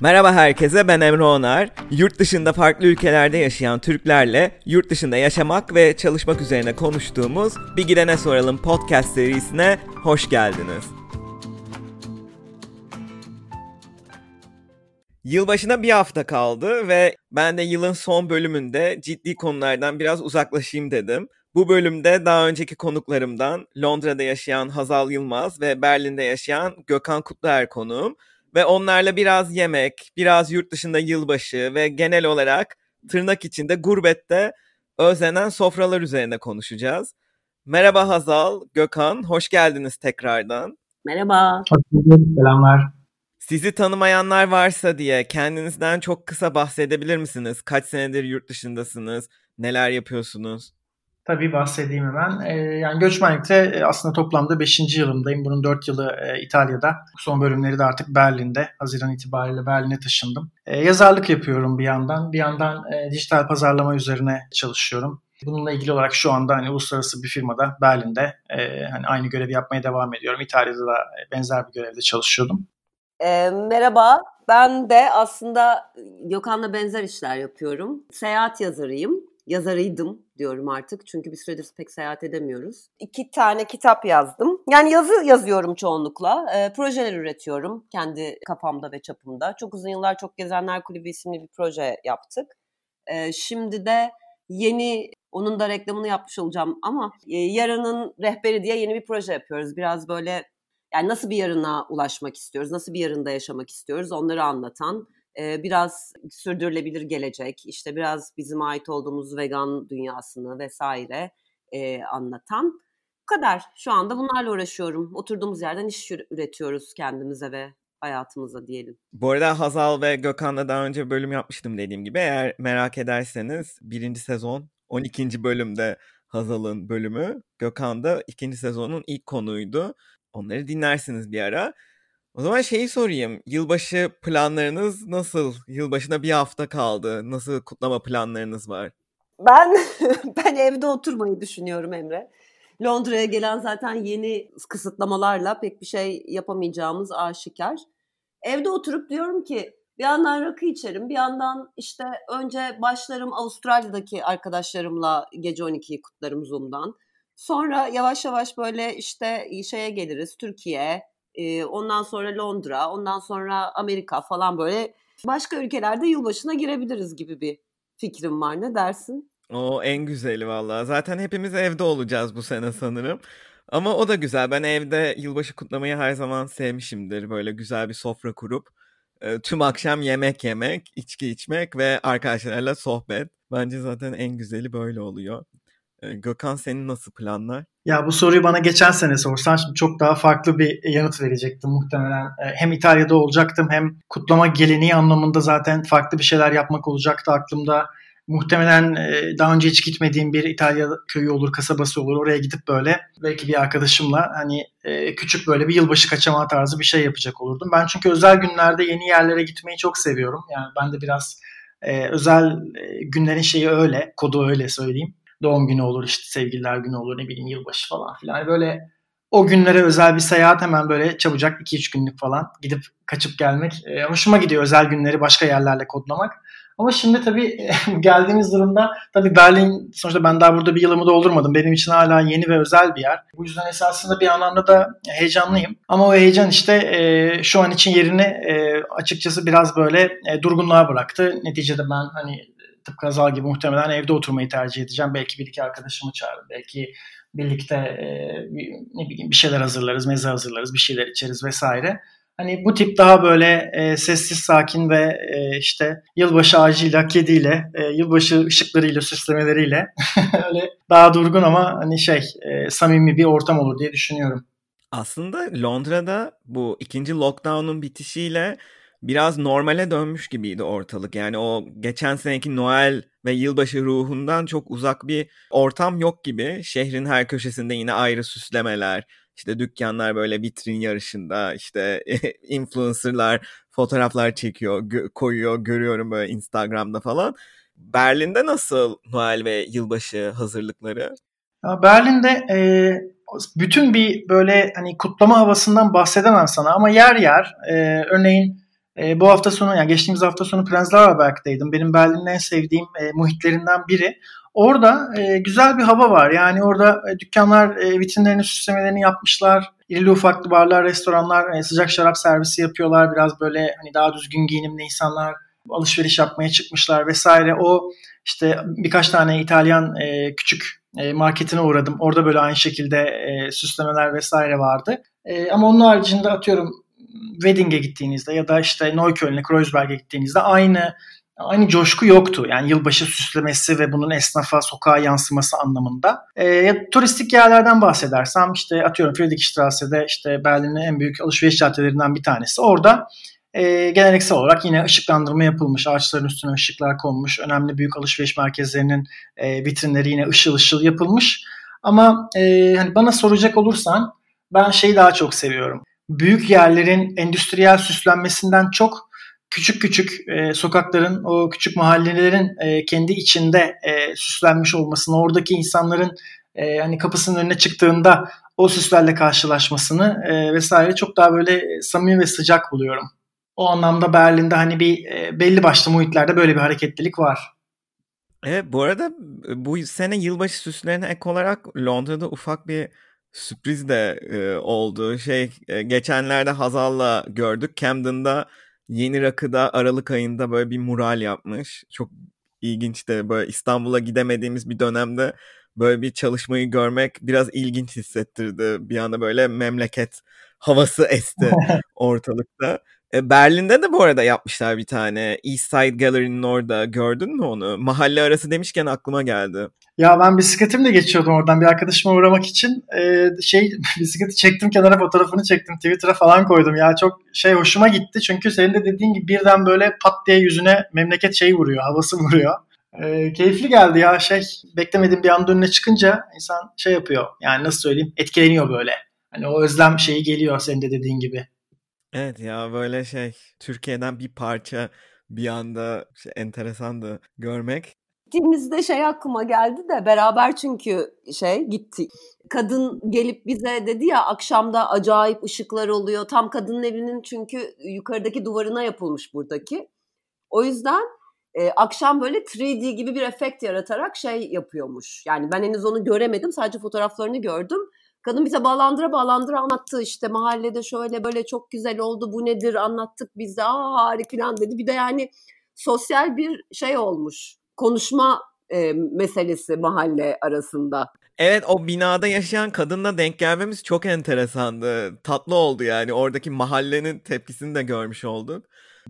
Merhaba herkese ben Emre Onar. Yurt dışında farklı ülkelerde yaşayan Türklerle yurt dışında yaşamak ve çalışmak üzerine konuştuğumuz Bir Gidene Soralım podcast serisine hoş geldiniz. Yılbaşına bir hafta kaldı ve ben de yılın son bölümünde ciddi konulardan biraz uzaklaşayım dedim. Bu bölümde daha önceki konuklarımdan Londra'da yaşayan Hazal Yılmaz ve Berlin'de yaşayan Gökhan Kutluer konuğum ve onlarla biraz yemek, biraz yurt dışında yılbaşı ve genel olarak tırnak içinde gurbette özlenen sofralar üzerine konuşacağız. Merhaba Hazal, Gökhan, hoş geldiniz tekrardan. Merhaba. Hoş bulduk, selamlar. Sizi tanımayanlar varsa diye kendinizden çok kısa bahsedebilir misiniz? Kaç senedir yurt dışındasınız? Neler yapıyorsunuz? Tabii bahsedeyim hemen. Ee, yani göçmenlikte e, aslında toplamda 5. yılımdayım. Bunun 4 yılı e, İtalya'da. Son bölümleri de artık Berlin'de. Haziran itibariyle Berlin'e taşındım. E, yazarlık yapıyorum bir yandan. Bir yandan e, dijital pazarlama üzerine çalışıyorum. Bununla ilgili olarak şu anda hani uluslararası bir firmada Berlin'de e, hani aynı görevi yapmaya devam ediyorum. İtalya'da da benzer bir görevde çalışıyordum. E, merhaba, ben de aslında Gökhan'la benzer işler yapıyorum. Seyahat yazarıyım yazarıydım diyorum artık. Çünkü bir süredir pek seyahat edemiyoruz. İki tane kitap yazdım. Yani yazı yazıyorum çoğunlukla. E, projeler üretiyorum kendi kafamda ve çapımda. Çok uzun yıllar Çok Gezenler Kulübü isimli bir proje yaptık. E, şimdi de yeni onun da reklamını yapmış olacağım ama e, yarının rehberi diye yeni bir proje yapıyoruz. Biraz böyle yani nasıl bir yarına ulaşmak istiyoruz, nasıl bir yarında yaşamak istiyoruz onları anlatan biraz sürdürülebilir gelecek, işte biraz bizim ait olduğumuz vegan dünyasını vesaire anlatan. Bu kadar. Şu anda bunlarla uğraşıyorum. Oturduğumuz yerden iş üretiyoruz kendimize ve hayatımıza diyelim. Bu arada Hazal ve Gökhan'la daha önce bölüm yapmıştım dediğim gibi. Eğer merak ederseniz birinci sezon 12. bölümde Hazal'ın bölümü. Gökhan da ikinci sezonun ilk konuydu. Onları dinlersiniz bir ara. O zaman şeyi sorayım. Yılbaşı planlarınız nasıl? Yılbaşına bir hafta kaldı. Nasıl kutlama planlarınız var? Ben ben evde oturmayı düşünüyorum Emre. Londra'ya gelen zaten yeni kısıtlamalarla pek bir şey yapamayacağımız aşikar. Evde oturup diyorum ki bir yandan rakı içerim, bir yandan işte önce başlarım Avustralya'daki arkadaşlarımla gece 12'yi kutlarım Zoom'dan. Sonra yavaş yavaş böyle işte şeye geliriz, Türkiye, ondan sonra Londra, ondan sonra Amerika falan böyle başka ülkelerde yılbaşına girebiliriz gibi bir fikrim var. Ne dersin? O en güzeli valla. Zaten hepimiz evde olacağız bu sene sanırım. Ama o da güzel. Ben evde yılbaşı kutlamayı her zaman sevmişimdir. Böyle güzel bir sofra kurup tüm akşam yemek yemek, içki içmek ve arkadaşlarla sohbet. Bence zaten en güzeli böyle oluyor. Gökhan senin nasıl planlar? Ya bu soruyu bana geçen sene sorsan şimdi çok daha farklı bir yanıt verecektim muhtemelen. Hem İtalya'da olacaktım hem kutlama geleneği anlamında zaten farklı bir şeyler yapmak olacaktı aklımda. Muhtemelen daha önce hiç gitmediğim bir İtalya köyü olur, kasabası olur. Oraya gidip böyle belki bir arkadaşımla hani küçük böyle bir yılbaşı kaçamağı tarzı bir şey yapacak olurdum. Ben çünkü özel günlerde yeni yerlere gitmeyi çok seviyorum. Yani ben de biraz özel günlerin şeyi öyle, kodu öyle söyleyeyim doğum günü olur işte sevgililer günü olur ne bileyim yılbaşı falan filan. Böyle o günlere özel bir seyahat hemen böyle çabucak 2-3 günlük falan gidip kaçıp gelmek. E, hoşuma gidiyor özel günleri başka yerlerle kodlamak. Ama şimdi tabii geldiğimiz durumda tabii Berlin sonuçta ben daha burada bir yılımı doldurmadım. Benim için hala yeni ve özel bir yer. Bu yüzden esasında bir anlamda da heyecanlıyım. Ama o heyecan işte e, şu an için yerini e, açıkçası biraz böyle e, durgunluğa bıraktı. Neticede ben hani tıpkı Azal gibi muhtemelen evde oturmayı tercih edeceğim. Belki bir iki arkadaşımı çağırırım. Belki birlikte e, ne bileyim bir şeyler hazırlarız, meze hazırlarız, bir şeyler içeriz vesaire. Hani bu tip daha böyle e, sessiz, sakin ve e, işte yılbaşı ağacıyla, kediyle, e, yılbaşı ışıklarıyla, süslemeleriyle öyle daha durgun ama hani şey e, samimi bir ortam olur diye düşünüyorum. Aslında Londra'da bu ikinci lockdown'un bitişiyle biraz normale dönmüş gibiydi ortalık. Yani o geçen seneki Noel ve yılbaşı ruhundan çok uzak bir ortam yok gibi. Şehrin her köşesinde yine ayrı süslemeler, işte dükkanlar böyle vitrin yarışında, işte influencerlar fotoğraflar çekiyor, gö- koyuyor, görüyorum böyle Instagram'da falan. Berlin'de nasıl Noel ve yılbaşı hazırlıkları? Berlin'de e, bütün bir böyle hani kutlama havasından bahsedemem sana ama yer yer e, örneğin E, bu hafta sonu yani geçtiğimiz hafta sonu Prenzlauer Berg'deydim. Benim Berlin'in en sevdiğim e, muhitlerinden biri. Orada e, güzel bir hava var. Yani orada e, dükkanlar e, vitrinlerini süslemelerini yapmışlar. İrili ufaklı barlar, restoranlar e, sıcak şarap servisi yapıyorlar. Biraz böyle hani daha düzgün giyinimli insanlar alışveriş yapmaya çıkmışlar vesaire. O işte birkaç tane İtalyan e, küçük e, marketine uğradım. Orada böyle aynı şekilde e, süslemeler vesaire vardı. E, ama onun haricinde atıyorum Wedding'e gittiğinizde ya da işte Neukölln'e, Kreuzberg'e gittiğinizde aynı aynı coşku yoktu. Yani yılbaşı süslemesi ve bunun esnafa, sokağa yansıması anlamında. E, turistik yerlerden bahsedersem işte atıyorum Friedrichstrasse'de işte Berlin'in en büyük alışveriş caddelerinden bir tanesi. Orada e, geleneksel olarak yine ışıklandırma yapılmış. Ağaçların üstüne ışıklar konmuş. Önemli büyük alışveriş merkezlerinin e, vitrinleri yine ışıl ışıl yapılmış. Ama e, hani bana soracak olursan ben şeyi daha çok seviyorum. Büyük yerlerin endüstriyel süslenmesinden çok küçük küçük e, sokakların, o küçük mahallelerin e, kendi içinde e, süslenmiş olmasını, oradaki insanların e, hani kapısının önüne çıktığında o süslerle karşılaşmasını e, vesaire çok daha böyle samimi ve sıcak buluyorum. O anlamda Berlin'de hani bir e, belli başlı muhitlerde böyle bir hareketlilik var. Evet bu arada bu sene yılbaşı süslerine ek olarak Londra'da ufak bir sürpriz de e, oldu. Şey e, geçenlerde Hazal'la gördük. Camden'da Yeni Rakı'da Aralık ayında böyle bir mural yapmış. Çok ilginçti. Böyle İstanbul'a gidemediğimiz bir dönemde böyle bir çalışmayı görmek biraz ilginç hissettirdi. Bir anda böyle memleket havası esti ortalıkta. E, Berlin'de de bu arada yapmışlar bir tane. East Side Gallery'nin orada. Gördün mü onu? Mahalle arası demişken aklıma geldi. Ya ben bisikletimle geçiyordum oradan bir arkadaşıma uğramak için. Ee, şey bisikleti çektim kenara fotoğrafını çektim. Twitter'a falan koydum. Ya çok şey hoşuma gitti. Çünkü senin de dediğin gibi birden böyle pat diye yüzüne memleket şeyi vuruyor. Havası vuruyor. Ee, keyifli geldi ya şey beklemediğim bir anda önüne çıkınca insan şey yapıyor. Yani nasıl söyleyeyim etkileniyor böyle. Hani o özlem şeyi geliyor senin de dediğin gibi. Evet ya böyle şey Türkiye'den bir parça bir anda şey, enteresandı görmek. Gittiğimizde şey aklıma geldi de beraber çünkü şey gitti. Kadın gelip bize dedi ya akşamda acayip ışıklar oluyor. Tam kadının evinin çünkü yukarıdaki duvarına yapılmış buradaki. O yüzden e, akşam böyle 3D gibi bir efekt yaratarak şey yapıyormuş. Yani ben henüz onu göremedim sadece fotoğraflarını gördüm Kadın bize bağlandıra bağlandıra anlattı işte mahallede şöyle böyle çok güzel oldu bu nedir anlattık biz de aa harika dedi. Bir de yani sosyal bir şey olmuş konuşma e, meselesi mahalle arasında. Evet o binada yaşayan kadınla denk gelmemiz çok enteresandı. Tatlı oldu yani oradaki mahallenin tepkisini de görmüş olduk.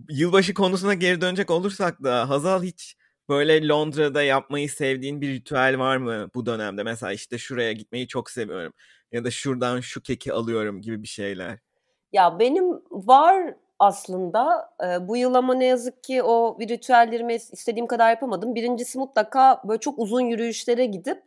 Yılbaşı konusuna geri dönecek olursak da Hazal hiç böyle Londra'da yapmayı sevdiğin bir ritüel var mı bu dönemde? Mesela işte şuraya gitmeyi çok seviyorum ya da şuradan şu keki alıyorum gibi bir şeyler. Ya benim var aslında. E, bu yıl ama ne yazık ki o ritüellerimi istediğim kadar yapamadım. Birincisi mutlaka böyle çok uzun yürüyüşlere gidip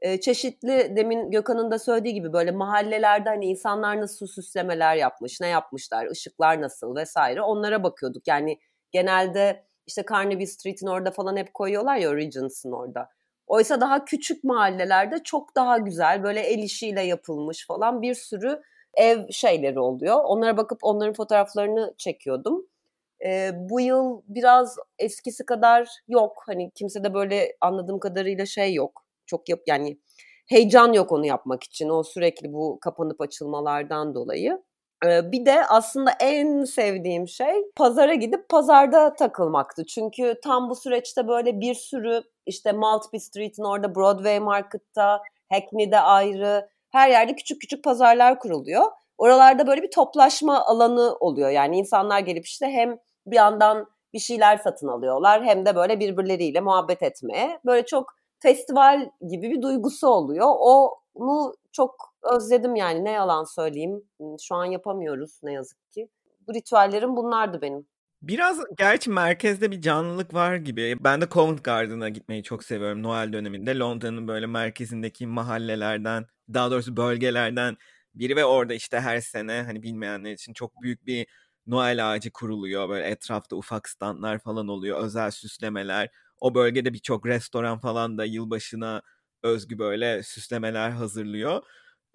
e, çeşitli demin Gökhan'ın da söylediği gibi böyle mahallelerde hani insanlar nasıl süslemeler yapmış, ne yapmışlar, ışıklar nasıl vesaire onlara bakıyorduk. Yani genelde işte Carnaby Street'in orada falan hep koyuyorlar ya Regents'ın orada. Oysa daha küçük mahallelerde çok daha güzel böyle el işiyle yapılmış falan bir sürü ev şeyleri oluyor. Onlara bakıp onların fotoğraflarını çekiyordum. Ee, bu yıl biraz eskisi kadar yok. Hani kimse de böyle anladığım kadarıyla şey yok. Çok yap yani heyecan yok onu yapmak için. O sürekli bu kapanıp açılmalardan dolayı. Bir de aslında en sevdiğim şey pazara gidip pazarda takılmaktı. Çünkü tam bu süreçte böyle bir sürü işte Maltby Street'in orada Broadway Market'ta, Hackney'de ayrı her yerde küçük küçük pazarlar kuruluyor. Oralarda böyle bir toplaşma alanı oluyor. Yani insanlar gelip işte hem bir yandan bir şeyler satın alıyorlar hem de böyle birbirleriyle muhabbet etmeye. Böyle çok festival gibi bir duygusu oluyor. Onu çok özledim yani ne yalan söyleyeyim. Şu an yapamıyoruz ne yazık ki. Bu ritüellerim bunlardı benim. Biraz gerçi merkezde bir canlılık var gibi. Ben de Covent Garden'a gitmeyi çok seviyorum Noel döneminde. Londra'nın böyle merkezindeki mahallelerden, daha doğrusu bölgelerden biri ve orada işte her sene hani bilmeyenler için çok büyük bir Noel ağacı kuruluyor. Böyle etrafta ufak standlar falan oluyor, özel süslemeler. O bölgede birçok restoran falan da yılbaşına özgü böyle süslemeler hazırlıyor.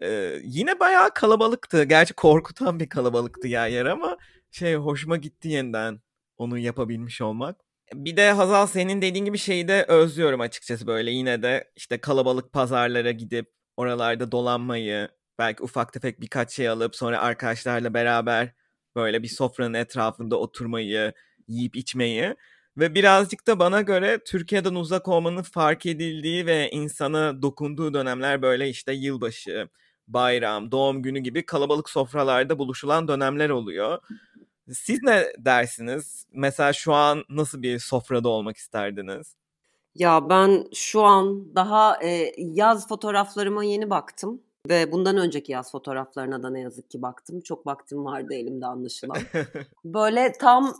Ee, yine bayağı kalabalıktı. Gerçi korkutan bir kalabalıktı yer yer ama şey hoşuma gitti yeniden onu yapabilmiş olmak. Bir de Hazal senin dediğin gibi şeyi de özlüyorum açıkçası böyle yine de işte kalabalık pazarlara gidip oralarda dolanmayı, belki ufak tefek birkaç şey alıp sonra arkadaşlarla beraber böyle bir sofranın etrafında oturmayı, yiyip içmeyi ve birazcık da bana göre Türkiye'den uzak olmanın fark edildiği ve insana dokunduğu dönemler böyle işte yılbaşı, bayram, doğum günü gibi kalabalık sofralarda buluşulan dönemler oluyor. Siz ne dersiniz? Mesela şu an nasıl bir sofrada olmak isterdiniz? Ya ben şu an daha e, yaz fotoğraflarıma yeni baktım ve bundan önceki yaz fotoğraflarına da ne yazık ki baktım. Çok vaktim vardı elimde anlaşılan. böyle tam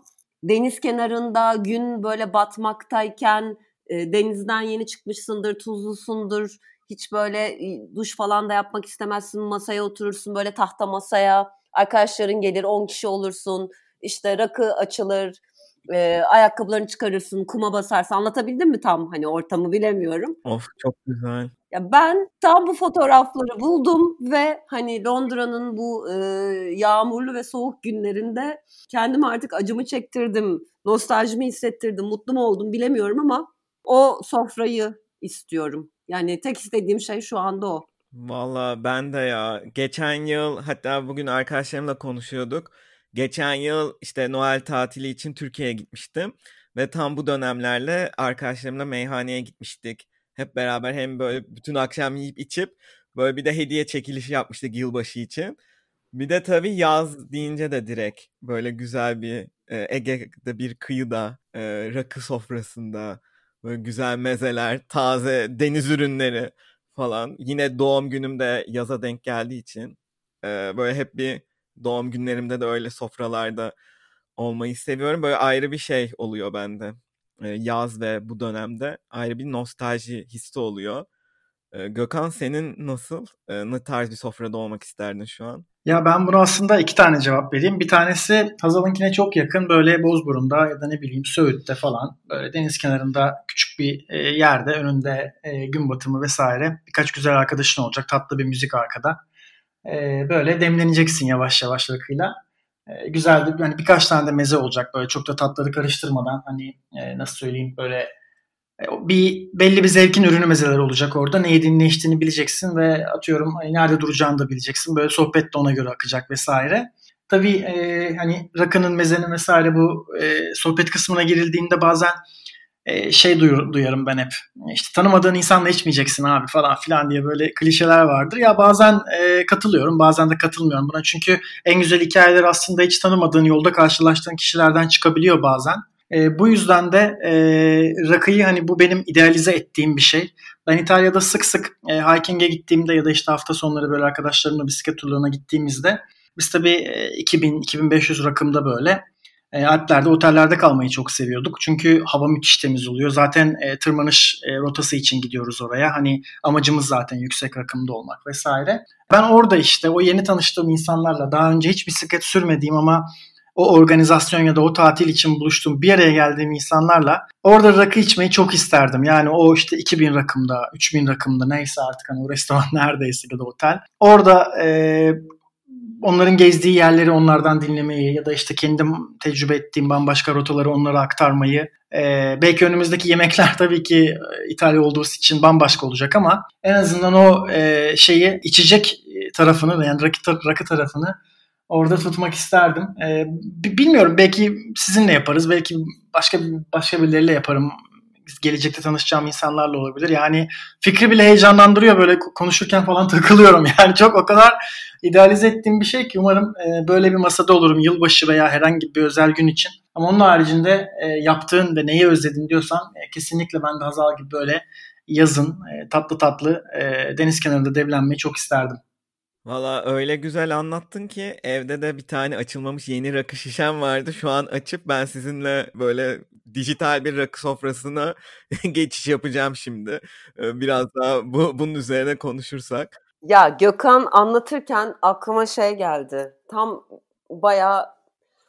deniz kenarında gün böyle batmaktayken e, denizden yeni çıkmışsındır, tuzlusundur. Hiç böyle duş falan da yapmak istemezsin. Masaya oturursun böyle tahta masaya. Arkadaşların gelir 10 kişi olursun. İşte rakı açılır. E, ayakkabılarını çıkarırsın, kuma basarsın. Anlatabildim mi tam hani ortamı bilemiyorum. Of çok güzel. Ya ben tam bu fotoğrafları buldum ve hani Londra'nın bu e, yağmurlu ve soğuk günlerinde kendim artık acımı çektirdim, nostaljimi hissettirdim, mutlu mu oldum bilemiyorum ama o sofrayı istiyorum. Yani tek istediğim şey şu anda o. Valla ben de ya. Geçen yıl hatta bugün arkadaşlarımla konuşuyorduk. Geçen yıl işte Noel tatili için Türkiye'ye gitmiştim. Ve tam bu dönemlerle arkadaşlarımla meyhaneye gitmiştik. Hep beraber hem böyle bütün akşam yiyip içip böyle bir de hediye çekilişi yapmıştık yılbaşı için. Bir de tabii yaz deyince de direkt böyle güzel bir e, Ege'de bir kıyıda e, rakı sofrasında böyle güzel mezeler, taze deniz ürünleri falan. Yine doğum günümde yaza denk geldiği için e, böyle hep bir doğum günlerimde de öyle sofralarda olmayı seviyorum. Böyle ayrı bir şey oluyor bende. E, yaz ve bu dönemde ayrı bir nostalji hissi oluyor. Gökhan senin nasıl? Ne tarz bir sofrada olmak isterdin şu an? Ya ben bunu aslında iki tane cevap vereyim. Bir tanesi Hazal'ınkine çok yakın böyle Bozburun'da ya da ne bileyim Söğüt'te falan böyle deniz kenarında küçük bir yerde önünde gün batımı vesaire birkaç güzel arkadaşın olacak tatlı bir müzik arkada. Böyle demleneceksin yavaş yavaş rakıyla. Güzel bir yani birkaç tane de meze olacak böyle çok da tatları karıştırmadan hani nasıl söyleyeyim böyle bir belli bir zevkin ürünü mezeler olacak orada. Ne yediğini ne içtiğini bileceksin ve atıyorum hani nerede duracağını da bileceksin. Böyle sohbet de ona göre akacak vesaire. Tabii e, hani rakının mezenin vesaire bu e, sohbet kısmına girildiğinde bazen e, şey duyur, duyarım ben hep. İşte tanımadığın insanla içmeyeceksin abi falan filan diye böyle klişeler vardır. Ya bazen e, katılıyorum bazen de katılmıyorum buna. Çünkü en güzel hikayeler aslında hiç tanımadığın yolda karşılaştığın kişilerden çıkabiliyor bazen. E, bu yüzden de e, rakıyı hani bu benim idealize ettiğim bir şey. Ben İtalya'da sık sık e, hiking'e gittiğimde ya da işte hafta sonları böyle arkadaşlarımla bisiklet turlarına gittiğimizde biz tabii e, 2000-2500 rakımda böyle e, Alplerde otellerde kalmayı çok seviyorduk. Çünkü hava müthiş temiz oluyor. Zaten e, tırmanış e, rotası için gidiyoruz oraya. Hani amacımız zaten yüksek rakımda olmak vesaire. Ben orada işte o yeni tanıştığım insanlarla daha önce hiç bisiklet sürmediğim ama o organizasyon ya da o tatil için buluştuğum bir araya geldiğim insanlarla orada rakı içmeyi çok isterdim. Yani o işte 2000 rakımda, 3000 rakımda neyse artık hani o restoran neredeyse ya da otel. Orada e, onların gezdiği yerleri onlardan dinlemeyi ya da işte kendim tecrübe ettiğim bambaşka rotaları onlara aktarmayı. Ee, belki önümüzdeki yemekler tabii ki İtalya olduğu için bambaşka olacak ama en azından o e, şeyi içecek tarafını yani rakı, rakı tarafını orada tutmak isterdim. Ee, bilmiyorum belki sizinle yaparız belki başka başka birileriyle yaparım gelecekte tanışacağım insanlarla olabilir. Yani fikri bile heyecanlandırıyor böyle konuşurken falan takılıyorum. Yani çok o kadar idealize ettiğim bir şey ki umarım e, böyle bir masada olurum yılbaşı veya herhangi bir özel gün için. Ama onun haricinde e, yaptığın ve neyi özledin diyorsan e, kesinlikle ben de Hazal gibi böyle yazın e, tatlı tatlı e, deniz kenarında devlenmeyi çok isterdim. Valla öyle güzel anlattın ki evde de bir tane açılmamış yeni rakı şişem vardı. Şu an açıp ben sizinle böyle dijital bir rakı sofrasına geçiş yapacağım şimdi. Biraz daha bu, bunun üzerine konuşursak. Ya Gökhan anlatırken aklıma şey geldi. Tam bayağı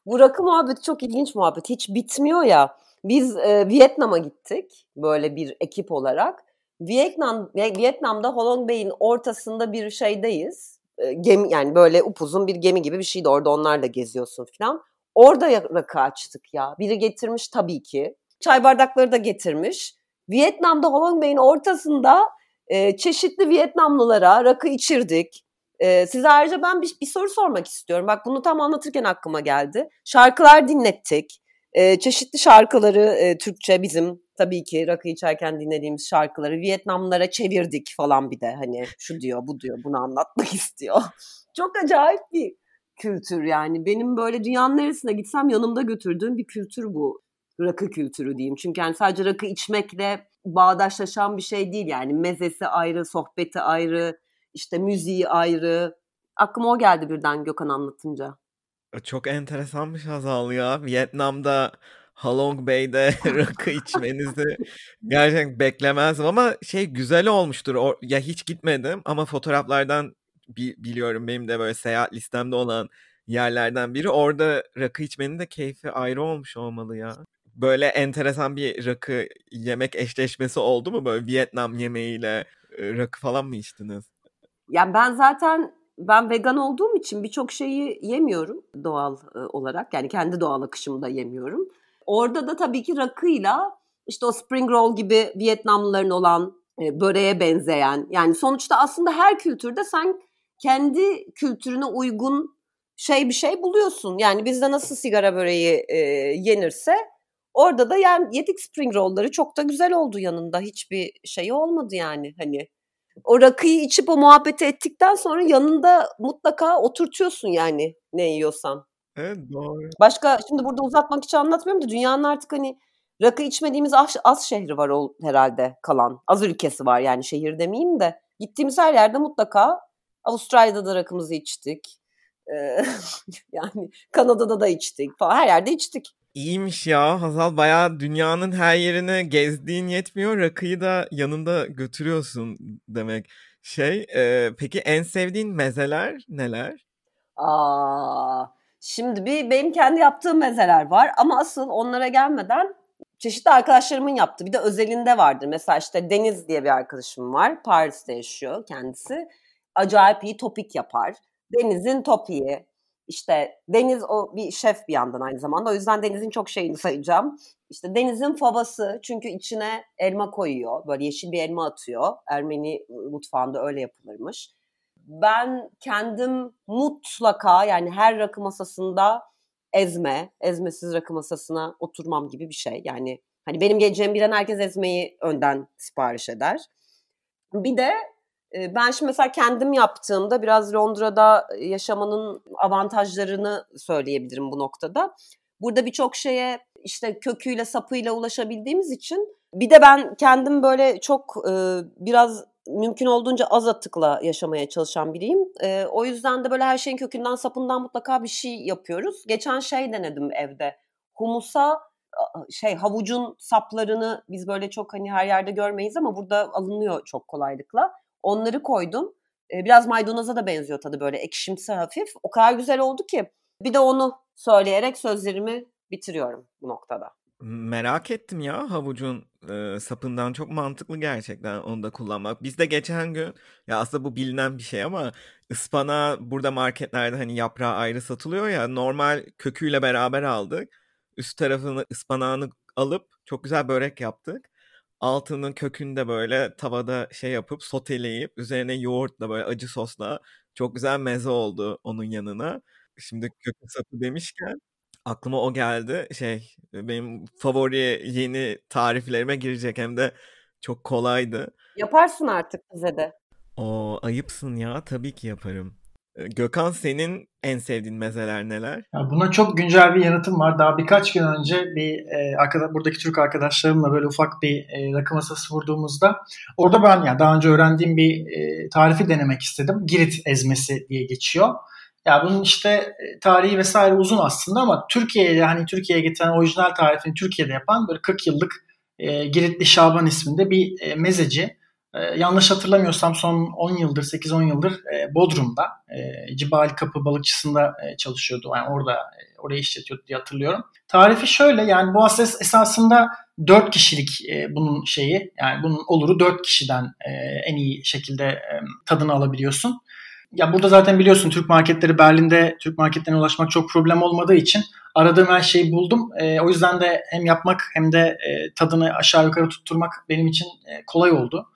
bu rakı muhabbeti çok ilginç muhabbet. Hiç bitmiyor ya. Biz e, Vietnam'a gittik böyle bir ekip olarak. Vietnam Vietnam'da Halong Bay'in ortasında bir şeydeyiz. E, gemi yani böyle upuzun bir gemi gibi bir şeydi. Orada onlar da geziyorsun falan. Orada rakı açtık ya. Biri getirmiş tabii ki. Çay bardakları da getirmiş. Vietnam'da Halong Bay'in ortasında e, çeşitli Vietnamlılara rakı içirdik. E, size ayrıca ben bir, bir soru sormak istiyorum. Bak bunu tam anlatırken aklıma geldi. Şarkılar dinlettik. E, çeşitli şarkıları e, Türkçe bizim tabii ki rakı içerken dinlediğimiz şarkıları Vietnamlara çevirdik falan bir de hani şu diyor bu diyor bunu anlatmak istiyor. Çok acayip bir kültür yani. Benim böyle dünyanın neresine gitsem yanımda götürdüğüm bir kültür bu. Rakı kültürü diyeyim. Çünkü yani sadece rakı içmekle bağdaşlaşan bir şey değil yani. Mezesi ayrı, sohbeti ayrı, işte müziği ayrı. Aklıma o geldi birden Gökhan anlatınca. Çok enteresanmış Hazal ya. Vietnam'da Halong Bay'de rakı içmenizi gerçekten beklemezdim ama şey güzel olmuştur. O, ya hiç gitmedim ama fotoğraflardan bi- biliyorum benim de böyle seyahat listemde olan yerlerden biri. Orada rakı içmenin de keyfi ayrı olmuş olmalı ya. Böyle enteresan bir rakı yemek eşleşmesi oldu mu böyle Vietnam yemeğiyle rakı falan mı içtiniz? Yani ben zaten ben vegan olduğum için birçok şeyi yemiyorum doğal olarak. Yani kendi doğal akışımda yemiyorum. Orada da tabii ki rakıyla işte o spring roll gibi Vietnamlıların olan böreğe benzeyen yani sonuçta aslında her kültürde sen kendi kültürüne uygun şey bir şey buluyorsun. Yani bizde nasıl sigara böreği e, yenirse orada da yani yedik spring roll'ları çok da güzel oldu yanında. Hiçbir şey olmadı yani hani. O rakıyı içip o muhabbeti ettikten sonra yanında mutlaka oturtuyorsun yani ne yiyorsan. Evet doğru. Başka şimdi burada uzatmak için anlatmıyorum da dünyanın artık hani rakı içmediğimiz az, az şehri var o, herhalde kalan. Az ülkesi var yani şehir demeyeyim de. Gittiğimiz her yerde mutlaka Avustralya'da da rakımızı içtik. Ee, yani Kanada'da da içtik falan. Her yerde içtik. İyiymiş ya Hazal bayağı dünyanın her yerini gezdiğin yetmiyor rakıyı da yanında götürüyorsun demek. Şey e, peki en sevdiğin mezeler neler? Aa, şimdi bir benim kendi yaptığım mezeler var ama asıl onlara gelmeden çeşitli arkadaşlarımın yaptığı bir de özelinde vardır. Mesela işte Deniz diye bir arkadaşım var. Paris'te yaşıyor kendisi acayip iyi topik yapar. Deniz'in topiği. İşte Deniz o bir şef bir yandan aynı zamanda. O yüzden Deniz'in çok şeyini sayacağım. İşte Deniz'in favası çünkü içine elma koyuyor. Böyle yeşil bir elma atıyor. Ermeni mutfağında öyle yapılırmış. Ben kendim mutlaka yani her rakı masasında ezme, ezmesiz rakı masasına oturmam gibi bir şey. Yani hani benim geleceğim bir an herkes ezmeyi önden sipariş eder. Bir de ben şimdi mesela kendim yaptığımda biraz Londra'da yaşamanın avantajlarını söyleyebilirim bu noktada. Burada birçok şeye işte köküyle sapıyla ulaşabildiğimiz için bir de ben kendim böyle çok biraz mümkün olduğunca az atıkla yaşamaya çalışan biriyim. o yüzden de böyle her şeyin kökünden sapından mutlaka bir şey yapıyoruz. Geçen şey denedim evde. Humusa şey havucun saplarını biz böyle çok hani her yerde görmeyiz ama burada alınıyor çok kolaylıkla. Onları koydum. biraz maydanoza da benziyor tadı böyle ekşimsi hafif. O kadar güzel oldu ki bir de onu söyleyerek sözlerimi bitiriyorum bu noktada. Merak ettim ya havucun e, sapından çok mantıklı gerçekten onu da kullanmak. Biz de geçen gün ya aslında bu bilinen bir şey ama ıspana burada marketlerde hani yaprağı ayrı satılıyor ya normal köküyle beraber aldık. Üst tarafını ıspanağını alıp çok güzel börek yaptık altının kökünde böyle tavada şey yapıp soteleyip üzerine yoğurtla böyle acı sosla çok güzel meze oldu onun yanına. Şimdi kökün sapı demişken aklıma o geldi. Şey benim favori yeni tariflerime girecek hem de çok kolaydı. Yaparsın artık bize de. O ayıpsın ya tabii ki yaparım. Gökhan senin en sevdiğin mezeler neler? Ya buna çok güncel bir yanıtım var. Daha birkaç gün önce bir e, arkadaş, buradaki Türk arkadaşlarımla böyle ufak bir e, rakı masası vurduğumuzda orada ben yani daha önce öğrendiğim bir e, tarifi denemek istedim. Girit ezmesi diye geçiyor. Ya bunun işte e, tarihi vesaire uzun aslında ama Türkiye'ye hani Türkiye'ye getiren orijinal tarifini Türkiye'de yapan böyle 40 yıllık e, Giritli Şaban isminde bir e, mezeci ee, yanlış hatırlamıyorsam son 10 yıldır, 8-10 yıldır e, Bodrum'da, e, Cibali Kapı balıkçısında e, çalışıyordu. Yani orada e, orayı işletiyordu diye hatırlıyorum. Tarifi şöyle yani bu aslında esasında 4 kişilik e, bunun şeyi yani bunun oluru 4 kişiden e, en iyi şekilde e, tadını alabiliyorsun. Ya burada zaten biliyorsun Türk marketleri Berlin'de Türk marketlerine ulaşmak çok problem olmadığı için aradığım her şeyi buldum. E, o yüzden de hem yapmak hem de e, tadını aşağı yukarı tutturmak benim için e, kolay oldu.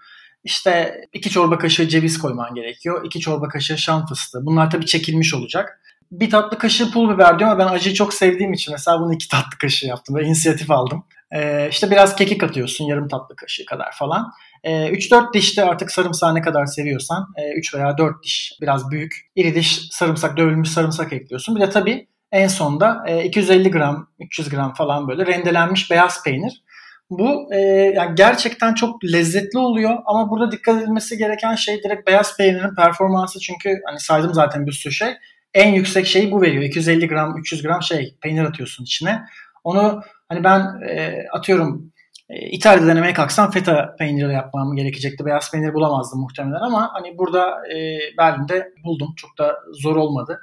İşte iki çorba kaşığı ceviz koyman gerekiyor. iki çorba kaşığı şam fıstığı. Bunlar tabii çekilmiş olacak. Bir tatlı kaşığı pul biber diyor ama ben acıyı çok sevdiğim için mesela bunu iki tatlı kaşığı yaptım ve inisiyatif aldım. Ee, işte biraz kekik atıyorsun yarım tatlı kaşığı kadar falan. Ee, 3-4 diş de artık sarımsağı ne kadar seviyorsan e, 3 veya 4 diş biraz büyük. iri diş sarımsak dövülmüş sarımsak ekliyorsun. Bir de tabii en sonda e, 250 gram 300 gram falan böyle rendelenmiş beyaz peynir. Bu e, yani gerçekten çok lezzetli oluyor ama burada dikkat edilmesi gereken şey direkt beyaz peynirin performansı çünkü hani saydım zaten bir sürü şey. En yüksek şeyi bu veriyor. 250 gram, 300 gram şey peynir atıyorsun içine. Onu hani ben e, atıyorum e, İtalya'da denemeye kalksam feta peyniri yapmam gerekecekti. Beyaz peynir bulamazdım muhtemelen ama hani burada e, Berlin'de buldum. Çok da zor olmadı.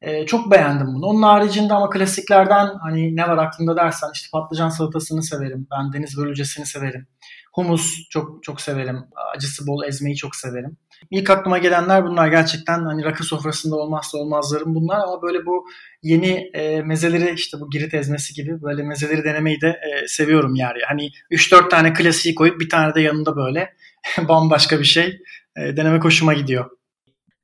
E, çok beğendim bunu. Onun haricinde ama klasiklerden hani ne var aklında dersen işte patlıcan salatasını severim. Ben deniz börülcesini severim. Humus çok çok severim. Acısı bol ezmeyi çok severim. İlk aklıma gelenler bunlar gerçekten hani rakı sofrasında olmazsa olmazlarım bunlar ama böyle bu yeni e, mezeleri işte bu girit ezmesi gibi böyle mezeleri denemeyi de e, seviyorum yani. Hani 3-4 tane klasiği koyup bir tane de yanında böyle bambaşka bir şey e, denemek hoşuma gidiyor.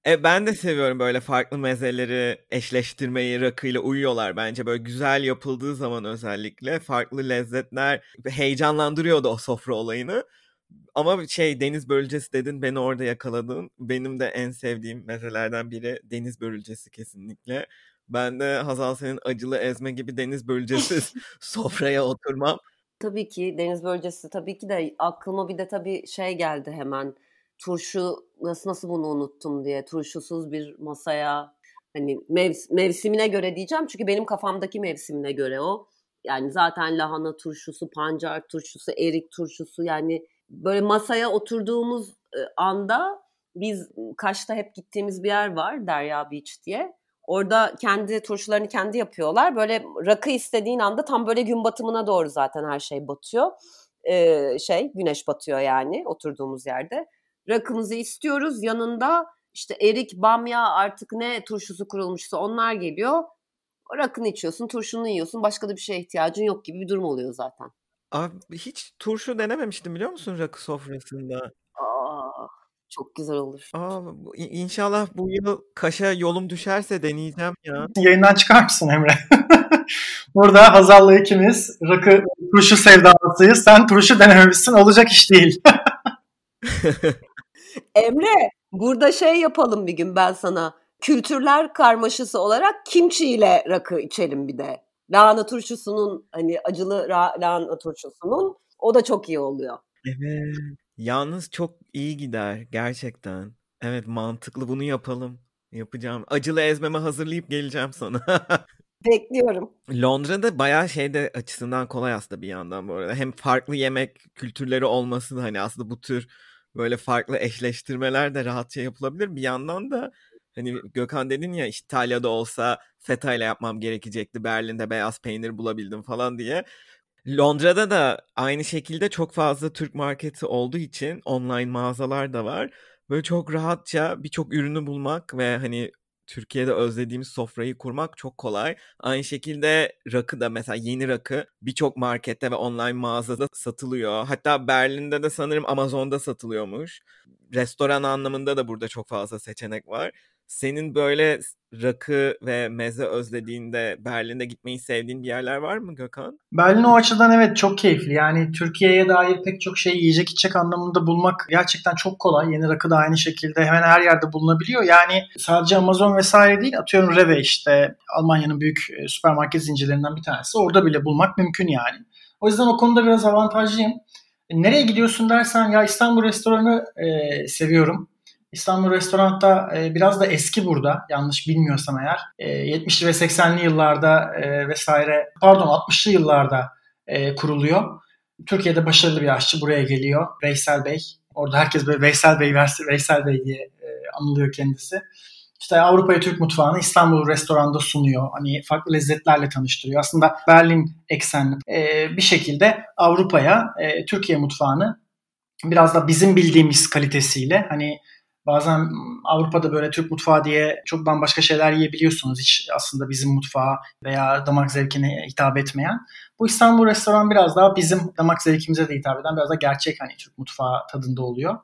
E, ben de seviyorum böyle farklı mezeleri eşleştirmeyi rakıyla uyuyorlar bence. Böyle güzel yapıldığı zaman özellikle farklı lezzetler heyecanlandırıyordu o sofra olayını. Ama şey deniz börülcesi dedin beni orada yakaladın. Benim de en sevdiğim mezelerden biri deniz börülcesi kesinlikle. Ben de Hazal senin acılı ezme gibi deniz börülcesi sofraya oturmam. Tabii ki deniz bölgesi tabii ki de aklıma bir de tabii şey geldi hemen turşu nasıl nasıl bunu unuttum diye turşusuz bir masaya hani mevs- mevsimine göre diyeceğim çünkü benim kafamdaki mevsimine göre o. Yani zaten lahana turşusu, pancar turşusu, erik turşusu yani böyle masaya oturduğumuz anda biz Kaş'ta hep gittiğimiz bir yer var Derya Beach diye. Orada kendi turşularını kendi yapıyorlar. Böyle rakı istediğin anda tam böyle gün batımına doğru zaten her şey batıyor. Ee, şey güneş batıyor yani oturduğumuz yerde rakımızı istiyoruz. Yanında işte erik, bamya artık ne turşusu kurulmuşsa onlar geliyor. Rakını içiyorsun, turşunu yiyorsun. Başka da bir şeye ihtiyacın yok gibi bir durum oluyor zaten. Abi hiç turşu denememiştim biliyor musun rakı sofrasında? Aa, çok güzel olur. Aa, inşallah bu yıl Kaş'a yolum düşerse deneyeceğim ya. Yayından çıkar mısın Emre? Burada Hazal'la ikimiz rakı turşu sevdalısıyız. Sen turşu denememişsin olacak iş değil. Emre burada şey yapalım bir gün ben sana. Kültürler karmaşası olarak kimçi ile rakı içelim bir de. Lahana turşusunun hani acılı lahana turşusunun o da çok iyi oluyor. Evet. Yalnız çok iyi gider gerçekten. Evet mantıklı bunu yapalım. Yapacağım. Acılı ezmeme hazırlayıp geleceğim sana. Bekliyorum. Londra'da bayağı şeyde açısından kolay aslında bir yandan bu arada. Hem farklı yemek kültürleri olması da hani aslında bu tür böyle farklı eşleştirmeler de rahatça yapılabilir. Bir yandan da hani Gökhan dedin ya İtalya'da olsa feta ile yapmam gerekecekti. Berlin'de beyaz peynir bulabildim falan diye. Londra'da da aynı şekilde çok fazla Türk marketi olduğu için online mağazalar da var. Böyle çok rahatça birçok ürünü bulmak ve hani Türkiye'de özlediğimiz sofrayı kurmak çok kolay. Aynı şekilde rakı da mesela yeni rakı birçok markette ve online mağazada satılıyor. Hatta Berlin'de de sanırım Amazon'da satılıyormuş. Restoran anlamında da burada çok fazla seçenek var. Senin böyle rakı ve meze özlediğinde Berlin'de gitmeyi sevdiğin bir yerler var mı Gökhan? Berlin o açıdan evet çok keyifli. Yani Türkiye'ye dair pek çok şey yiyecek içecek anlamında bulmak gerçekten çok kolay. Yeni rakı da aynı şekilde hemen her yerde bulunabiliyor. Yani sadece Amazon vesaire değil atıyorum Rewe işte Almanya'nın büyük e, süpermarket zincirlerinden bir tanesi. Orada bile bulmak mümkün yani. O yüzden o konuda biraz avantajlıyım. Nereye gidiyorsun dersen ya İstanbul restoranı e, seviyorum. İstanbul Restorant'ta e, biraz da eski burada yanlış bilmiyorsam eğer. E, 70'li ve 80'li yıllarda e, vesaire pardon 60'lı yıllarda e, kuruluyor. Türkiye'de başarılı bir aşçı buraya geliyor. Veysel Bey. Orada herkes böyle Veysel Bey, Veysel Bey diye e, anılıyor kendisi. İşte Avrupa'ya Türk mutfağını İstanbul restoranda sunuyor. Hani farklı lezzetlerle tanıştırıyor. Aslında Berlin eksenli e, bir şekilde Avrupa'ya e, Türkiye mutfağını biraz da bizim bildiğimiz kalitesiyle hani Bazen Avrupa'da böyle Türk mutfağı diye çok bambaşka şeyler yiyebiliyorsunuz. Hiç aslında bizim mutfağı veya damak zevkine hitap etmeyen. Bu İstanbul restoran biraz daha bizim damak zevkimize de hitap eden biraz da gerçek hani Türk mutfağı tadında oluyor.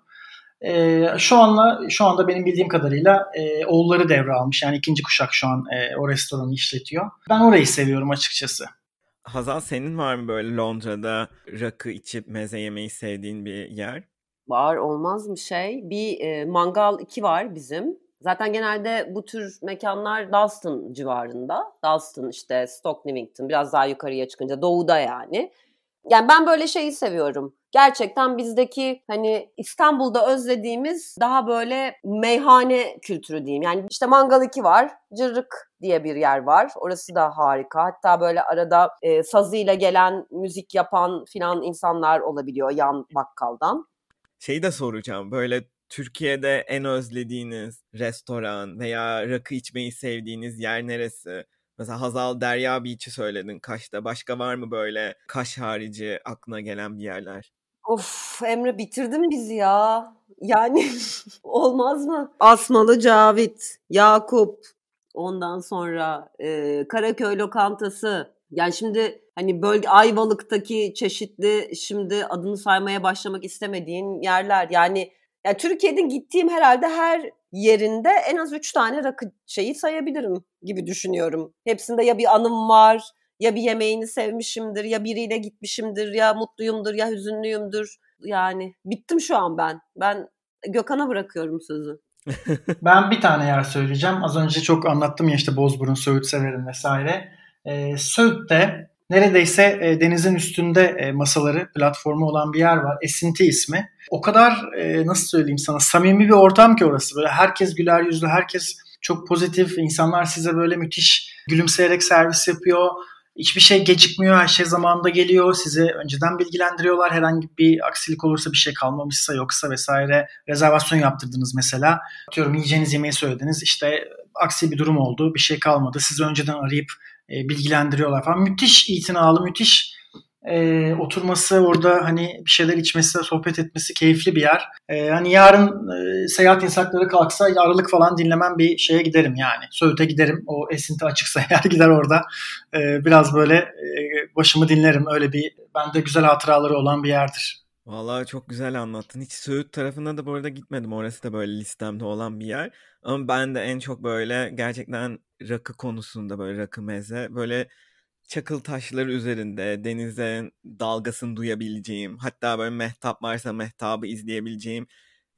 E, şu anla şu anda benim bildiğim kadarıyla e, oğulları devralmış. Yani ikinci kuşak şu an e, o restoranı işletiyor. Ben orayı seviyorum açıkçası. Hazal senin var mı böyle Londra'da rakı içip meze yemeyi sevdiğin bir yer? Var olmaz mı şey? Bir e, Mangal 2 var bizim. Zaten genelde bu tür mekanlar Dalston civarında. Dalston işte Stoke Newington biraz daha yukarıya çıkınca doğuda yani. Yani ben böyle şeyi seviyorum. Gerçekten bizdeki hani İstanbul'da özlediğimiz daha böyle meyhane kültürü diyeyim. Yani işte Mangal 2 var, Cırrık diye bir yer var. Orası da harika. Hatta böyle arada e, sazıyla gelen müzik yapan filan insanlar olabiliyor yan bakkaldan. Şeyi de soracağım. Böyle Türkiye'de en özlediğiniz restoran veya rakı içmeyi sevdiğiniz yer neresi? Mesela Hazal Derya Beach'i söyledin Kaş'ta. Başka var mı böyle Kaş harici aklına gelen bir yerler? Of Emre bitirdin bizi ya. Yani olmaz mı? Asmalı Cavit, Yakup, ondan sonra e, Karaköy Lokantası. Yani şimdi hani bölge Ayvalık'taki çeşitli şimdi adını saymaya başlamak istemediğin yerler. Yani yani Türkiye'de gittiğim herhalde her yerinde en az üç tane rakı şeyi sayabilirim gibi düşünüyorum. Hepsinde ya bir anım var, ya bir yemeğini sevmişimdir, ya biriyle gitmişimdir, ya mutluyumdur, ya hüzünlüyümdür. Yani bittim şu an ben. Ben Gökhan'a bırakıyorum sözü. ben bir tane yer söyleyeceğim. Az önce çok anlattım ya işte Bozburun, Söğüt severim vesaire. Ee, Söğüt'te neredeyse e, denizin üstünde e, masaları, platformu olan bir yer var. Esinti ismi. O kadar e, nasıl söyleyeyim sana samimi bir ortam ki orası. Böyle herkes güler yüzlü, herkes çok pozitif. İnsanlar size böyle müthiş gülümseyerek servis yapıyor. Hiçbir şey gecikmiyor, her şey zamanında geliyor. Sizi önceden bilgilendiriyorlar. Herhangi bir aksilik olursa bir şey kalmamışsa yoksa vesaire rezervasyon yaptırdınız mesela. Diyorum yiyeceğiniz yemeği söylediniz. İşte aksi bir durum oldu, bir şey kalmadı. Sizi önceden arayıp e, bilgilendiriyorlar falan. Müthiş itinalı, müthiş e, oturması orada hani bir şeyler içmesi, sohbet etmesi keyifli bir yer. E, hani yarın e, seyahat yasakları kalksa aralık falan dinlemem bir şeye giderim yani. Söğüt'e giderim. O esinti açıksa eğer gider orada. E, biraz böyle e, başımı dinlerim. Öyle bir bende güzel hatıraları olan bir yerdir. Vallahi çok güzel anlattın. Hiç Söğüt tarafına da bu arada gitmedim. Orası da böyle listemde olan bir yer. Ama ben de en çok böyle gerçekten rakı konusunda böyle rakı meze böyle çakıl taşları üzerinde denizden dalgasını duyabileceğim hatta böyle mehtap varsa mehtabı izleyebileceğim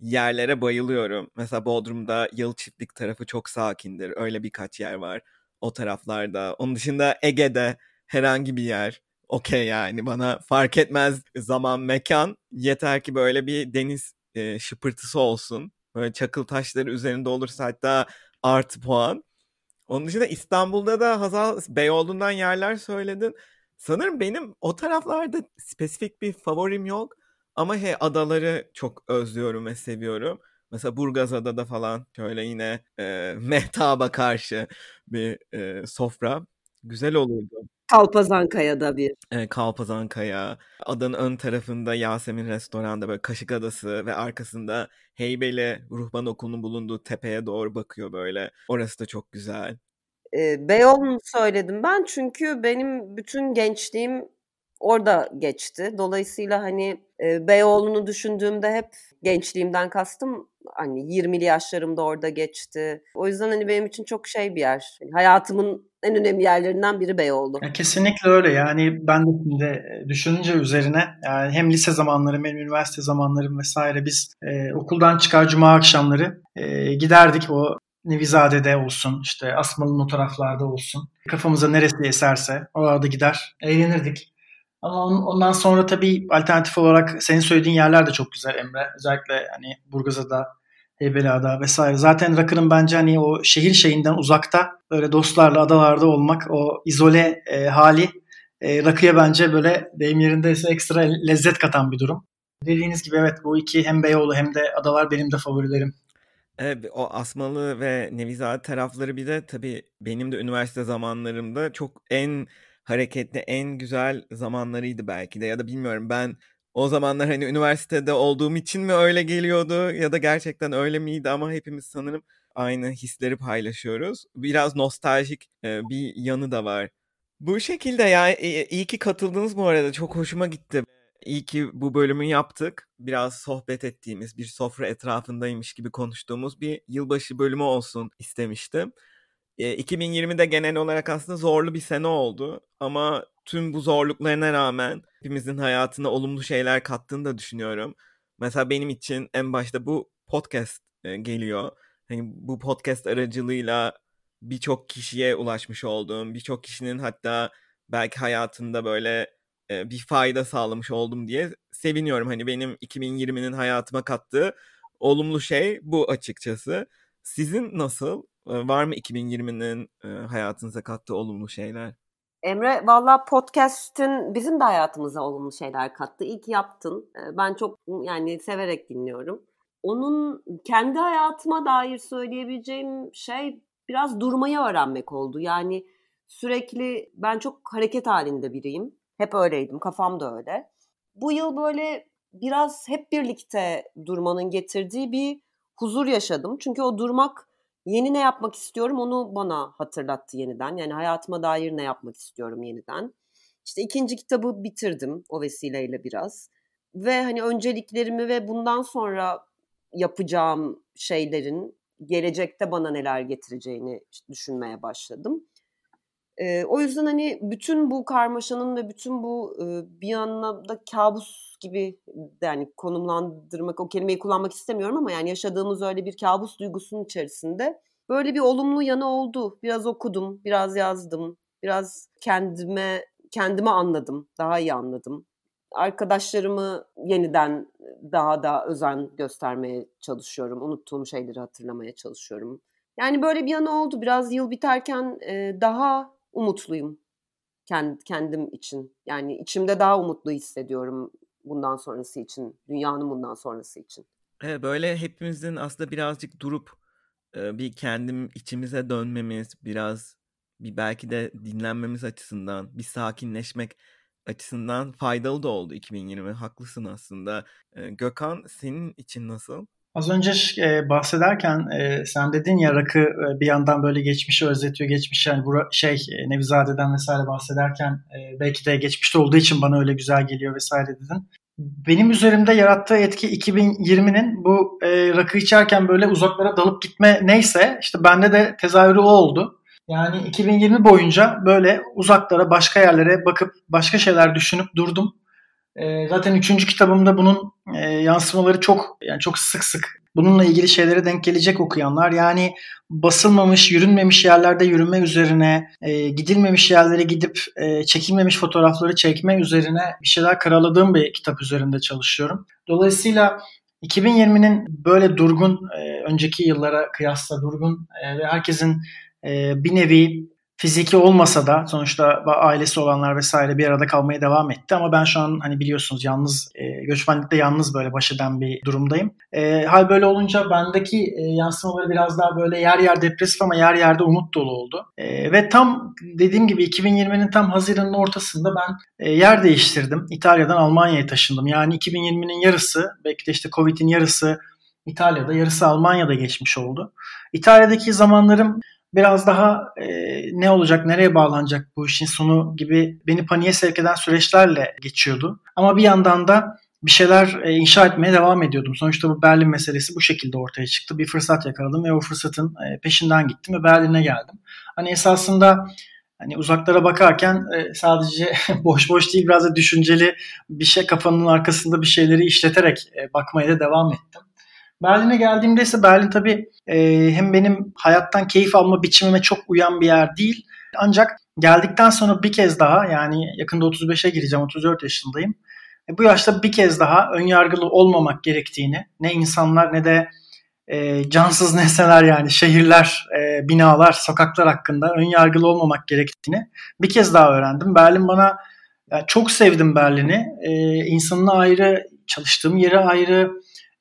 yerlere bayılıyorum. Mesela Bodrum'da Yıl Çiftlik tarafı çok sakindir. Öyle birkaç yer var o taraflarda. Onun dışında Ege'de herhangi bir yer okey yani bana fark etmez zaman mekan yeter ki böyle bir deniz e, şıpırtısı olsun. Böyle çakıl taşları üzerinde olursa hatta artı puan. Onun dışında İstanbul'da da Hazal Beyoğlu'ndan yerler söyledin. Sanırım benim o taraflarda spesifik bir favorim yok. Ama he adaları çok özlüyorum ve seviyorum. Mesela Burgazada'da falan şöyle yine e, mehtaba karşı bir e, sofra. Güzel olurdu. Kalpazankaya'da bir. Evet, Kalpazankaya. Adanın ön tarafında Yasemin Restoran'da böyle Kaşık Adası ve arkasında Heybeli Ruhban Okulu'nun bulunduğu tepeye doğru bakıyor böyle. Orası da çok güzel. Ee, Beyoğlu'nu söyledim ben çünkü benim bütün gençliğim orada geçti. Dolayısıyla hani e, Beyoğlu'nu düşündüğümde hep gençliğimden kastım hani 20'li yaşlarımda orada geçti. O yüzden hani benim için çok şey bir yer. Yani hayatımın en önemli yerlerinden biri Beyoğlu. Ya kesinlikle öyle. Yani ben de şimdi e, düşününce üzerine yani hem lise zamanlarım hem üniversite zamanlarım vesaire biz e, okuldan çıkar cuma akşamları e, giderdik o Nevizade'de olsun, işte Asmalı'nın o taraflarda olsun. Kafamıza neresi eserse orada gider, eğlenirdik. Ama ondan sonra tabii alternatif olarak senin söylediğin yerler de çok güzel Emre. Özellikle hani Burgazada, Heybeliada vesaire. Zaten rakının bence hani o şehir şeyinden uzakta böyle dostlarla adalarda olmak o izole e, hali e, rakıya bence böyle deyim yerindeyse ekstra lezzet katan bir durum. Dediğiniz gibi evet bu iki hem Beyoğlu hem de adalar benim de favorilerim. Evet, o Asmalı ve Nevizade tarafları bir de tabii benim de üniversite zamanlarımda çok en hareketli, en güzel zamanlarıydı belki de ya da bilmiyorum ben o zamanlar hani üniversitede olduğum için mi öyle geliyordu ya da gerçekten öyle miydi ama hepimiz sanırım aynı hisleri paylaşıyoruz. Biraz nostaljik bir yanı da var. Bu şekilde ya iyi ki katıldınız bu arada. Çok hoşuma gitti. İyi ki bu bölümü yaptık. Biraz sohbet ettiğimiz, bir sofra etrafındaymış gibi konuştuğumuz bir yılbaşı bölümü olsun istemiştim. 2020'de genel olarak aslında zorlu bir sene oldu. Ama tüm bu zorluklarına rağmen hepimizin hayatına olumlu şeyler kattığını da düşünüyorum. Mesela benim için en başta bu podcast geliyor. Hani bu podcast aracılığıyla birçok kişiye ulaşmış olduğum, birçok kişinin hatta belki hayatında böyle bir fayda sağlamış oldum diye seviniyorum. Hani benim 2020'nin hayatıma kattığı olumlu şey bu açıkçası. Sizin nasıl? Var mı 2020'nin e, hayatınıza kattığı olumlu şeyler? Emre valla podcast'in bizim de hayatımıza olumlu şeyler kattı. İlk yaptın. Ben çok yani severek dinliyorum. Onun kendi hayatıma dair söyleyebileceğim şey biraz durmayı öğrenmek oldu. Yani sürekli ben çok hareket halinde biriyim. Hep öyleydim. Kafam da öyle. Bu yıl böyle biraz hep birlikte durmanın getirdiği bir huzur yaşadım. Çünkü o durmak yeni ne yapmak istiyorum onu bana hatırlattı yeniden. Yani hayatıma dair ne yapmak istiyorum yeniden. İşte ikinci kitabı bitirdim o vesileyle biraz. Ve hani önceliklerimi ve bundan sonra yapacağım şeylerin gelecekte bana neler getireceğini düşünmeye başladım. E, o yüzden hani bütün bu karmaşanın ve bütün bu e, bir anlamda kabus gibi yani konumlandırmak o kelimeyi kullanmak istemiyorum ama yani yaşadığımız öyle bir kabus duygusunun içerisinde böyle bir olumlu yanı oldu. Biraz okudum, biraz yazdım, biraz kendime kendime anladım, daha iyi anladım. Arkadaşlarımı yeniden daha da özen göstermeye çalışıyorum. Unuttuğum şeyleri hatırlamaya çalışıyorum. Yani böyle bir yanı oldu. Biraz yıl biterken daha umutluyum kendim için. Yani içimde daha umutlu hissediyorum bundan sonrası için, dünyanın bundan sonrası için. Evet, böyle hepimizin aslında birazcık durup bir kendim içimize dönmemiz, biraz bir belki de dinlenmemiz açısından, bir sakinleşmek açısından faydalı da oldu 2020. Haklısın aslında. Gökhan senin için nasıl? Az önce e, bahsederken e, sen dedin ya rakı e, bir yandan böyle geçmişi özletiyor. Geçmiş yani bu şey e, Nevizade'den vesaire bahsederken e, belki de geçmişte olduğu için bana öyle güzel geliyor vesaire dedin. Benim üzerimde yarattığı etki 2020'nin bu e, rakı içerken böyle uzaklara dalıp gitme neyse işte bende de tezahürü o oldu. Yani 2020 boyunca böyle uzaklara başka yerlere bakıp başka şeyler düşünüp durdum e, zaten üçüncü kitabımda bunun e, yansımaları çok yani çok sık sık bununla ilgili şeylere denk gelecek okuyanlar. Yani basılmamış, yürünmemiş yerlerde yürüme üzerine, e, gidilmemiş yerlere gidip e, çekilmemiş fotoğrafları çekme üzerine bir şeyler karaladığım bir kitap üzerinde çalışıyorum. Dolayısıyla 2020'nin böyle durgun, e, önceki yıllara kıyasla durgun e, ve herkesin e, bir nevi fiziki olmasa da sonuçta ailesi olanlar vesaire bir arada kalmaya devam etti. Ama ben şu an hani biliyorsunuz yalnız e, göçmenlikte yalnız böyle baş eden bir durumdayım. E, hal böyle olunca bendeki e, yansımaları biraz daha böyle yer yer depresif ama yer yerde umut dolu oldu. E, ve tam dediğim gibi 2020'nin tam Haziran'ın ortasında ben e, yer değiştirdim. İtalya'dan Almanya'ya taşındım. Yani 2020'nin yarısı belki de işte Covid'in yarısı İtalya'da yarısı Almanya'da geçmiş oldu. İtalya'daki zamanlarım biraz daha e, ne olacak, nereye bağlanacak bu işin sonu gibi beni paniğe sevk eden süreçlerle geçiyordu. Ama bir yandan da bir şeyler e, inşa etmeye devam ediyordum. Sonuçta bu Berlin meselesi bu şekilde ortaya çıktı. Bir fırsat yakaladım ve o fırsatın e, peşinden gittim ve Berlin'e geldim. Hani esasında hani uzaklara bakarken e, sadece boş boş değil biraz da düşünceli bir şey kafanın arkasında bir şeyleri işleterek e, bakmaya da devam ettim. Berlin'e geldiğimde ise Berlin tabii e, hem benim hayattan keyif alma biçimime çok uyan bir yer değil. Ancak geldikten sonra bir kez daha yani yakında 35'e gireceğim 34 yaşındayım. E, bu yaşta bir kez daha önyargılı olmamak gerektiğini ne insanlar ne de e, cansız nesneler yani şehirler, e, binalar, sokaklar hakkında önyargılı olmamak gerektiğini bir kez daha öğrendim. Berlin bana yani çok sevdim Berlin'i. E, insanına ayrı, çalıştığım yere ayrı,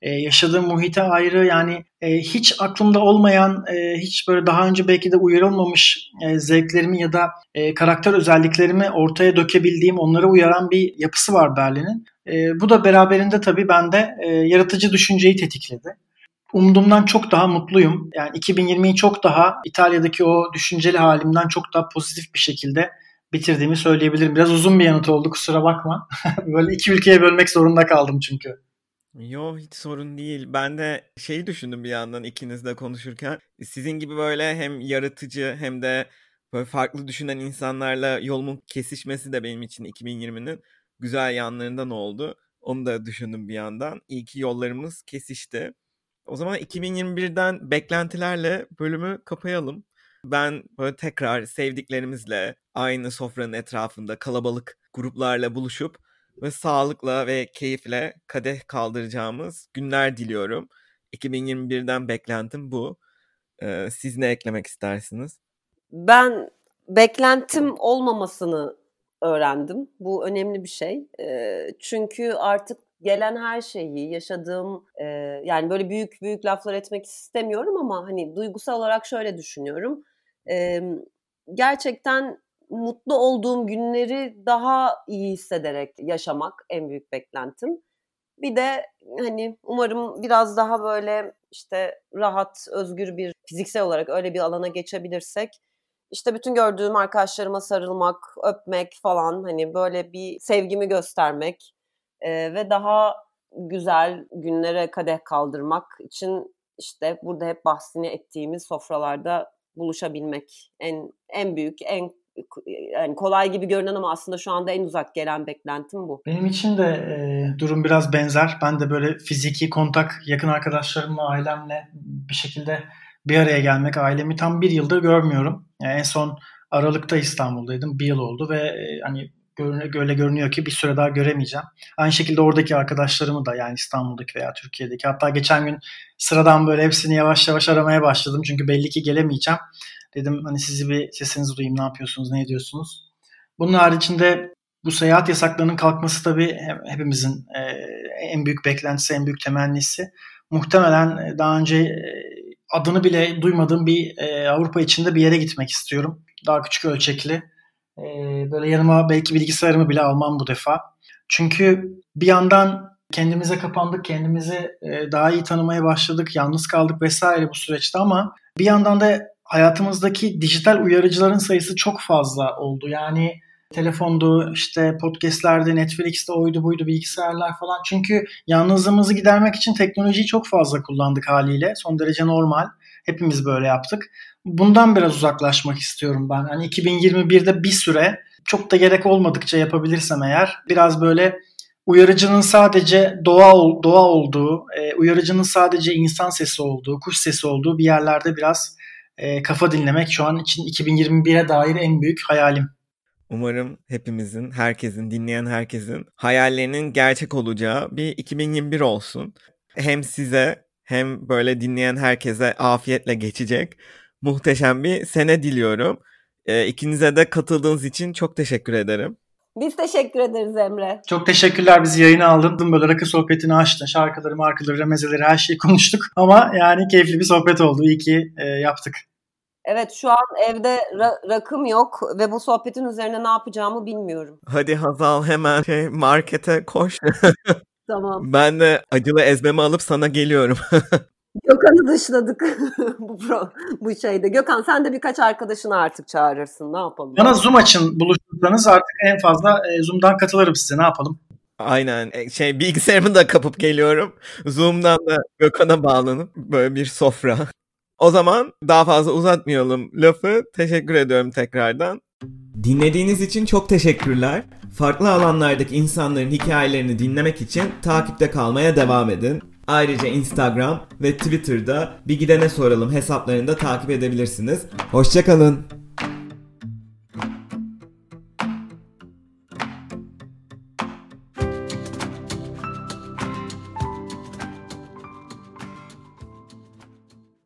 e, yaşadığım muhite ayrı yani e, hiç aklımda olmayan, e, hiç böyle daha önce belki de uyarılmamış e, zevklerimi ya da e, karakter özelliklerimi ortaya dökebildiğim, onlara uyaran bir yapısı var Berlin'in. E, bu da beraberinde tabii bende e, yaratıcı düşünceyi tetikledi. Umduğumdan çok daha mutluyum. Yani 2020'yi çok daha İtalya'daki o düşünceli halimden çok daha pozitif bir şekilde bitirdiğimi söyleyebilirim. Biraz uzun bir yanıt oldu kusura bakma. Böyle iki ülkeye bölmek zorunda kaldım çünkü. Yo hiç sorun değil. Ben de şeyi düşündüm bir yandan ikinizle konuşurken. Sizin gibi böyle hem yaratıcı hem de böyle farklı düşünen insanlarla yolumun kesişmesi de benim için 2020'nin güzel yanlarından oldu. Onu da düşündüm bir yandan. İyi ki yollarımız kesişti. O zaman 2021'den beklentilerle bölümü kapayalım. Ben böyle tekrar sevdiklerimizle aynı sofranın etrafında kalabalık gruplarla buluşup ve sağlıkla ve keyifle kadeh kaldıracağımız günler diliyorum. 2021'den beklentim bu. Ee, siz ne eklemek istersiniz? Ben beklentim olmamasını öğrendim. Bu önemli bir şey. Ee, çünkü artık gelen her şeyi yaşadığım e, yani böyle büyük büyük laflar etmek istemiyorum ama hani duygusal olarak şöyle düşünüyorum. E, gerçekten mutlu olduğum günleri daha iyi hissederek yaşamak en büyük beklentim. Bir de hani umarım biraz daha böyle işte rahat, özgür bir fiziksel olarak öyle bir alana geçebilirsek işte bütün gördüğüm arkadaşlarıma sarılmak, öpmek falan hani böyle bir sevgimi göstermek e, ve daha güzel günlere kadeh kaldırmak için işte burada hep bahsini ettiğimiz sofralarda buluşabilmek en en büyük en yani kolay gibi görünen ama aslında şu anda en uzak gelen beklentim bu. Benim için de e, durum biraz benzer. Ben de böyle fiziki kontak yakın arkadaşlarımla, ailemle bir şekilde bir araya gelmek, ailemi tam bir yıldır görmüyorum. Yani en son Aralık'ta İstanbul'daydım. Bir yıl oldu ve e, hani öyle görünüyor ki bir süre daha göremeyeceğim. Aynı şekilde oradaki arkadaşlarımı da yani İstanbul'daki veya Türkiye'deki hatta geçen gün sıradan böyle hepsini yavaş yavaş aramaya başladım. Çünkü belli ki gelemeyeceğim. Dedim hani sizi bir sesinizi duyayım ne yapıyorsunuz ne ediyorsunuz. Bunun haricinde bu seyahat yasaklarının kalkması tabii hepimizin e, en büyük beklentisi, en büyük temennisi. Muhtemelen e, daha önce e, adını bile duymadığım bir Avrupa içinde bir yere gitmek istiyorum. Daha küçük ölçekli. Böyle yanıma belki bilgisayarımı bile almam bu defa. Çünkü bir yandan kendimize kapandık, kendimizi daha iyi tanımaya başladık, yalnız kaldık vesaire bu süreçte ama bir yandan da hayatımızdaki dijital uyarıcıların sayısı çok fazla oldu. Yani telefondu, işte podcastlerde, Netflix'te oydu buydu bilgisayarlar falan. Çünkü yalnızlığımızı gidermek için teknolojiyi çok fazla kullandık haliyle. Son derece normal. Hepimiz böyle yaptık. Bundan biraz uzaklaşmak istiyorum ben. Hani 2021'de bir süre çok da gerek olmadıkça yapabilirsem eğer biraz böyle uyarıcının sadece doğa doğa olduğu, e, uyarıcının sadece insan sesi olduğu, kuş sesi olduğu bir yerlerde biraz e, kafa dinlemek şu an için 2021'e dair en büyük hayalim. Umarım hepimizin, herkesin, dinleyen herkesin hayallerinin gerçek olacağı bir 2021 olsun. Hem size hem böyle dinleyen herkese afiyetle geçecek muhteşem bir sene diliyorum. E, ikinize de katıldığınız için çok teşekkür ederim. Biz teşekkür ederiz Emre. Çok teşekkürler bizi yayına aldın. Böyle rakı sohbetini açtın. Şarkıları, markaları, mezeleri her şeyi konuştuk. Ama yani keyifli bir sohbet oldu. İyi ki e, yaptık. Evet şu an evde ra- rakım yok ve bu sohbetin üzerine ne yapacağımı bilmiyorum. Hadi Hazal hemen şey, markete koş. Tamam. Ben de acılı ezmemi alıp sana geliyorum. Gökhan'ı dışladık bu pro, bu şeyde. Gökhan sen de birkaç arkadaşını artık çağırırsın. Ne yapalım? Bana Zoom açın buluşursanız artık en fazla e, Zoom'dan katılırım size. Ne yapalım? Aynen. E, şey bilgisayarımı da kapıp geliyorum. Zoom'dan da Gökhan'a bağlanıp böyle bir sofra. O zaman daha fazla uzatmayalım lafı. Teşekkür ediyorum tekrardan. Dinlediğiniz için çok teşekkürler. Farklı alanlardaki insanların hikayelerini dinlemek için takipte kalmaya devam edin. Ayrıca Instagram ve Twitter'da bir gidene soralım hesaplarını da takip edebilirsiniz. Hoşçakalın.